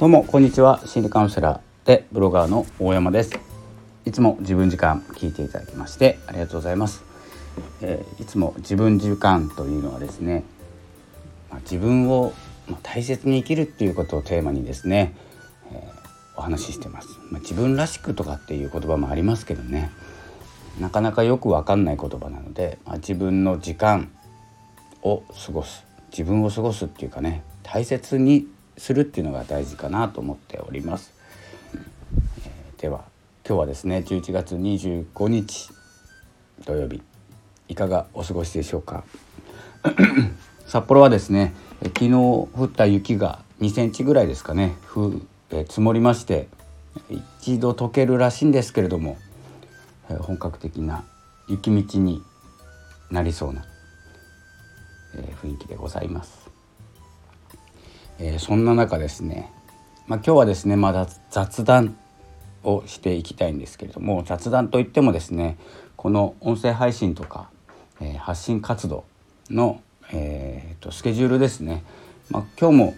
どうもこんにちは。心理カウンセラーでブロガーの大山です。いつも自分時間聞いていただきましてありがとうございます、えー、いつも自分時間というのはですね、まあ、自分を大切に生きるっていうことをテーマにですね、えー、お話ししてます、まあ、自分らしくとかっていう言葉もありますけどね。なかなかよくわかんない言葉なので、まあ、自分の時間を過ごす。自分を過ごすっていうかね大切にするっていうのが大事かなと思っております。えー、では今日はですね11月25日土曜日いかがお過ごしでしょうか？札幌はですね昨日降った雪が2センチぐらいですかねふえ積もりまして一度溶けるらしいんですけれども本格的な雪道になりそうな雰囲気でございます。えー、そんな中ですね、まあ、今日はですねまだ雑談をしていきたいんですけれども雑談といってもですねこの音声配信とか、えー、発信活動の、えーと、スケジュールですね、まあ、今日も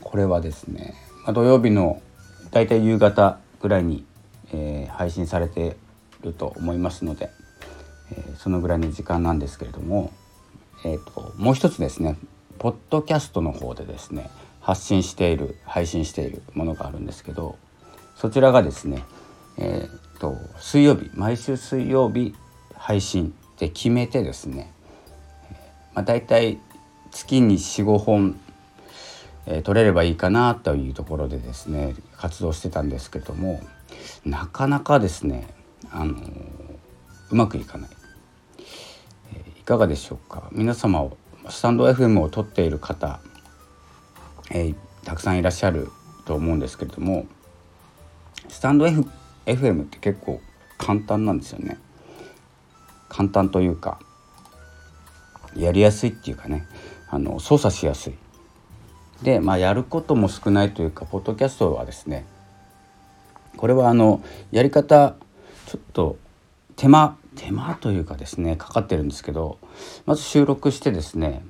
これはですね、まあ、土曜日のだいたい夕方ぐらいに、えー、配信されてると思いますので、えー、そのぐらいの時間なんですけれども、えーともう一つですねポッドキャストの方でですね発信している配信しているものがあるんですけどそちらがですねえー、と水曜日毎週水曜日配信で決めてですね、まあ、大体月に45本、えー、取れればいいかなというところでですね活動してたんですけどもなかなかですね、あの、うまくいかない、えー、いかがでしょうか？皆様スタンド FM を撮っている方、えー、たくさんいらっしゃると思うんですけれどもスタンド、F、FM って結構簡単なんですよね。簡単というかやりやすいっていうかねあの操作しやすい。でまあやることも少ないというかポッドキャストはですねこれはあのやり方ちょっと手間手間というかですねかかってるんですけどまず収録してですね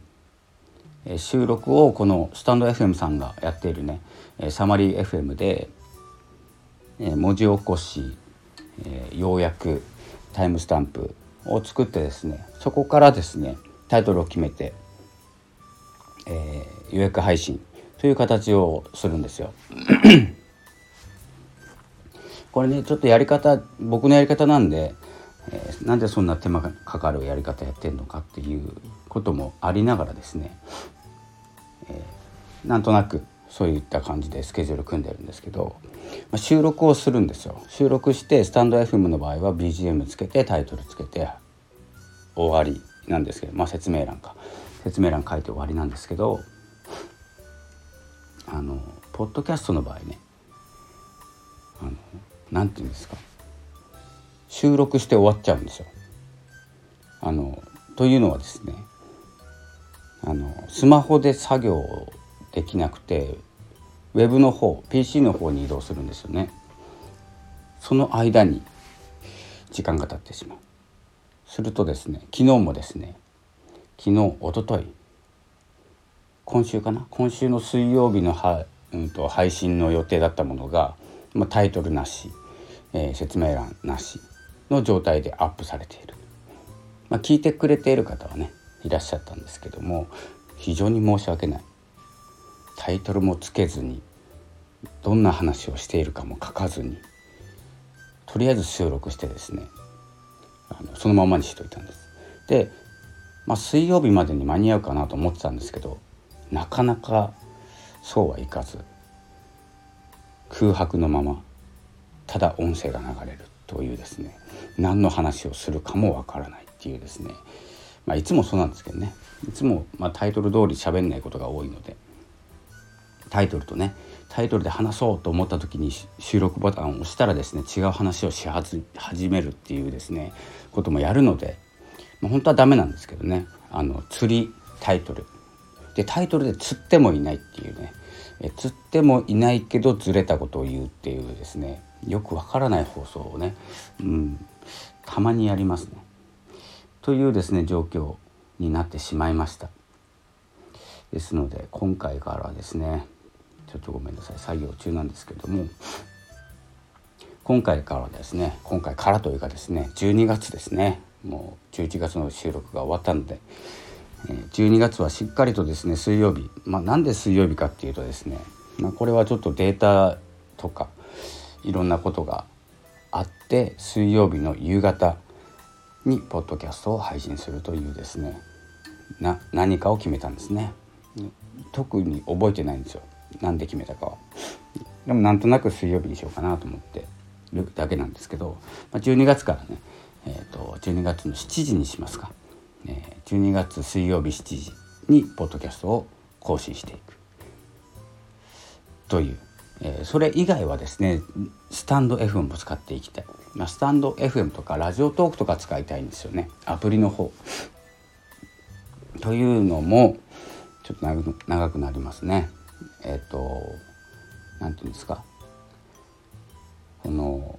収録をこのスタンド FM さんがやっているねサマリー FM で文字起こし要約タイムスタンプを作ってですねそこからですねタイトルを決めて、えー、予約配信という形をするんですよ。これねちょっとやり方僕のやり方なんでえー、なんでそんな手間がかかるやり方やってんのかっていうこともありながらですね、えー、なんとなくそういった感じでスケジュール組んでるんですけど、まあ、収録をするんですよ。収録してスタンド FM の場合は BGM つけてタイトルつけて終わりなんですけど、まあ、説明欄か。説明欄書いて終わりなんですけどあのポッドキャストの場合ねあのなんて言うんですか？収録して終わっちゃうんですよ。あのというのはですねあのスマホで作業できなくてウェブの方 PC の方に移動するんですよね。その間に時間が経ってしまう。するとですね昨日もですね昨日おととい今週かな？今週の水曜日のは、うんと、配信の予定だったものが、まあ、タイトルなし、えー、説明欄なしの状態でアップされている、まあ、聞いてくれている方はねいらっしゃったんですけども非常に申し訳ない。タイトルもつけずにどんな話をしているかも書かずにとりあえず収録してですねあのそのままにしといたんです。で、まあ、水曜日までに間に合うかなと思ってたんですけどなかなかそうはいかず空白のままただ音声が流れる。というですね何の話をするかもわからないっていうですね。まあいつもそうなんですけどね。いつもまタイトル通り喋んないことが多いので。タイトルとねタイトルで話そうと思った時に収録ボタンを押したらですね違う話をし始めるっていうですねこともやるので、まあ、本当はダメなんですけどね。あの釣りタイトル。でタイトルで釣ってもいないっていうね。え釣ってもいないけどずれたことを言うっていうですね。よくわからない放送をね、うん、たまにやりますね。というですね状況になってしまいました。ですので今回からですねちょっとごめんなさい。作業中なんですけども。今回からですね今回からというかですね12月ですね。もう11月の収録が終わったので12月はしっかりとですね水曜日。まあなんで水曜日かっていうとですね、まあ、これはちょっとデータとかいろんなことがあって水曜日の夕方にポッドキャストを配信するというですねな何かを決めたんですね。特に覚えてないんですよ。なんで決めたかは。でもなんとなく水曜日にしようかなと思ってるだけなんですけど、まあ、12月からね、えーと、12月の7時にしますか、えー、12月水曜日7時にポッドキャストを更新していく。という、えー、それ以外はですねスタンド FM も使っていきたい、まあ、スタンド FM とかラジオトークとか使いたいんですよね。アプリの方。というのもちょっと長くなりますね。えっ、ー、と何て言うんですか？この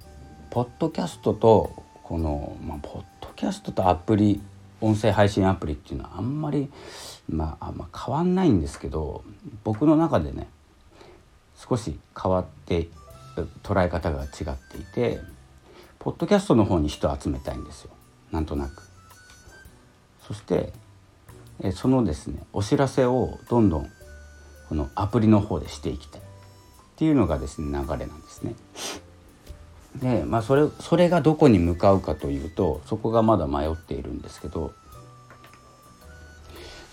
ポッドキャストとこの、まあ、ポッドキャストとアプリ音声配信アプリっていうのはあんまり、まあ、あんま変わんないんですけど僕の中でね少し変わって捉え方が違っていてポッドキャストの方に人を集めたいんですよなんとなく。そしてそのですねお知らせをどんどんこのアプリの方でしていきたいっていうのがですね流れなんですね。でまあそれそれがどこに向かうかというとそこがまだ迷っているんですけど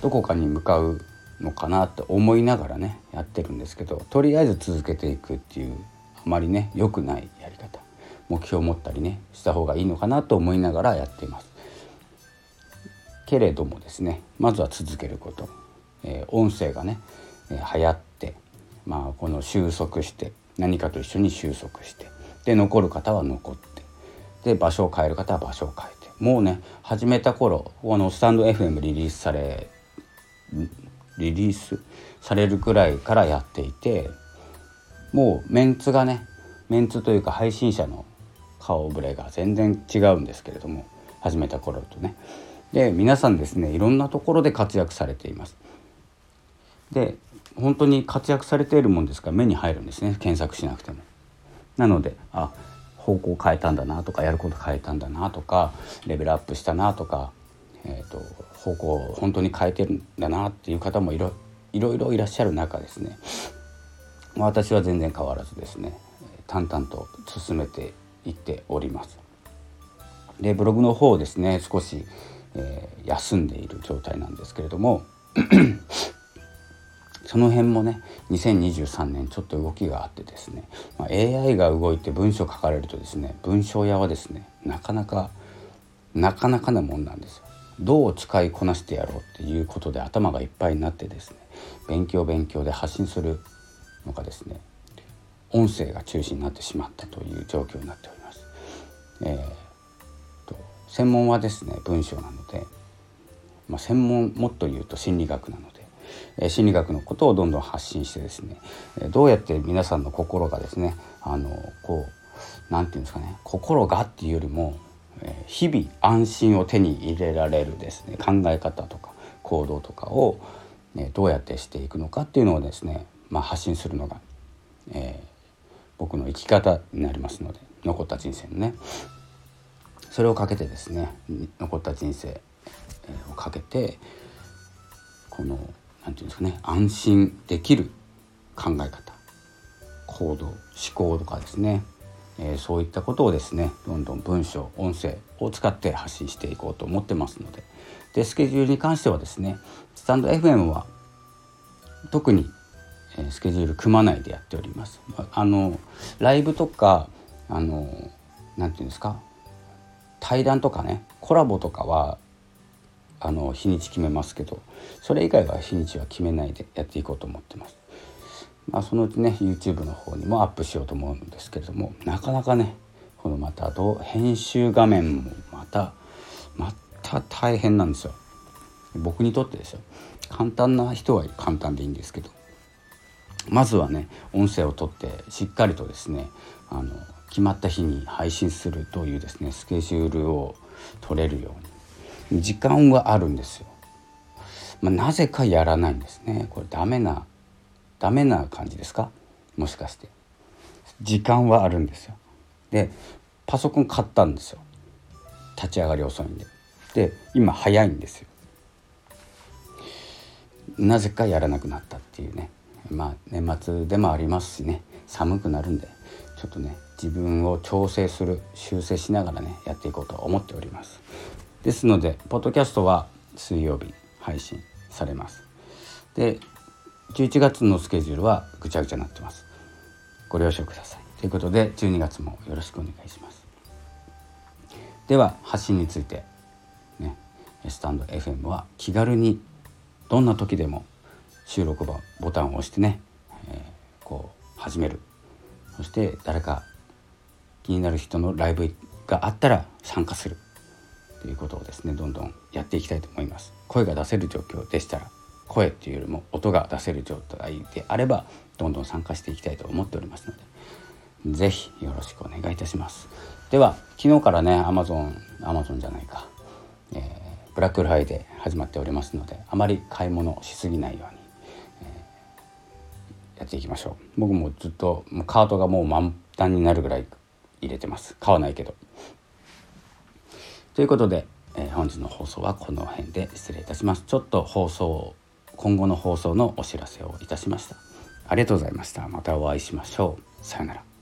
どこかに向かうのかなと思いながらねやってるんですけどとりあえず続けていくっていうあまりね良くないやり方目標を持ったりねした方がいいのかなと思いながらやっています。けれどもですねまずは続けること、えー、音声がね、えー、流行って、まあ、この収束して何かと一緒に収束してで残る方は残ってで場所を変える方は場所を変えてもうね始めた頃このスタンド FM リリースされリリース？されるくらいからやっていてもうメンツがねメンツというか配信者の顔ぶれが全然違うんですけれども始めた頃とねで皆さんですねいろんなところで活躍されています。で本当に活躍されているもんですから目に入るんですね検索しなくても。なのであ方向変えたんだなとかやること変えたんだなとかレベルアップしたなとか、えーと、方向を本当に変えてるんだなっていう方もいろいろいろいらっしゃる中ですね私は全然変わらずですね淡々と進めていっております。でブログの方ですね少しえー、休んでいる状態なんですけれども その辺もね2023年ちょっと動きがあってですね、まあ、AI が動いて文章書かれるとですね文章屋はですねなかなかなかなかなもんなんですよ。どう使いこなしてやろうっていうことで頭がいっぱいになってですね勉強勉強で発信するのがですね音声が中心になってしまったという状況になっております。えー専門はですね文章なので、まあ、専門もっと言うと心理学なので、心理学のことをどんどん発信してですね、どうやって皆さんの心がですねあのこう何て言うんですかね心がっていうよりも、日々安心を手に入れられるですね考え方とか行動とかを、ね、どうやってしていくのかっていうのをですね、まあ、発信するのが、えー、僕の生き方になりますので残った人生のね。それをかけてですね残った人生をかけてこの何て言うんですかね安心できる考え方行動思考とかですね、えー、そういったことをですねどんどん文章音声を使って発信していこうと思ってますのででスケジュールに関してはですねスタンド FM は特にスケジュール組まないでやっております。あのライブとかあのなんていうんですか対談とかねコラボとかはあの日にち決めますけどそれ以外は日にちは決めないでやっていこうと思ってます。まあ、そのうちね YouTube の方にもアップしようと思うんですけれどもなかなかねこのまたどう編集画面もまたまた大変なんですよ僕にとってですよ簡単な人は簡単でいいんですけどまずはね音声を取ってしっかりとですねあの決まった日に配信するというですねスケジュールを取れるように時間はあるんですよ。まあ、なぜかやらないんですね。これダメなダメな感じですか？もしかして。時間はあるんですよ。でパソコン買ったんですよ。立ち上がり遅いんで。で今早いんですよ。なぜかやらなくなったっていうね。まあ年末でもありますしね。寒くなるんでちょっとね自分を調整する修正しながらねやっていこうと思っております。ですのでポッドキャストは水曜日配信されます。で11月のスケジュールはぐちゃぐちゃになってます。ご了承ください。ということで12月もよろしくお願いします。では発信についてねスタンド FM は気軽にどんな時でも収録ボタンを押してね、えー、こう始める。そして誰か気になる人のライブがあったら参加する。ということをですねどんどんやっていきたいと思います。声が出せる状況でしたら声っていうよりも音が出せる状態であればどんどん参加していきたいと思っておりますので是非よろしくお願いいたします。では昨日からね Amazon Amazon じゃないか、えー、ブラックフライデー始まっておりますのであまり買い物しすぎないように、えー、やっていきましょう。僕もずっとカートがもう満タンになるぐらい入れてます。買わないけど。ということで、えー、本日の放送はこの辺で失礼いたします。ちょっと放送今後の放送のお知らせをいたしました。ありがとうございました。またお会いしましょう。さようなら。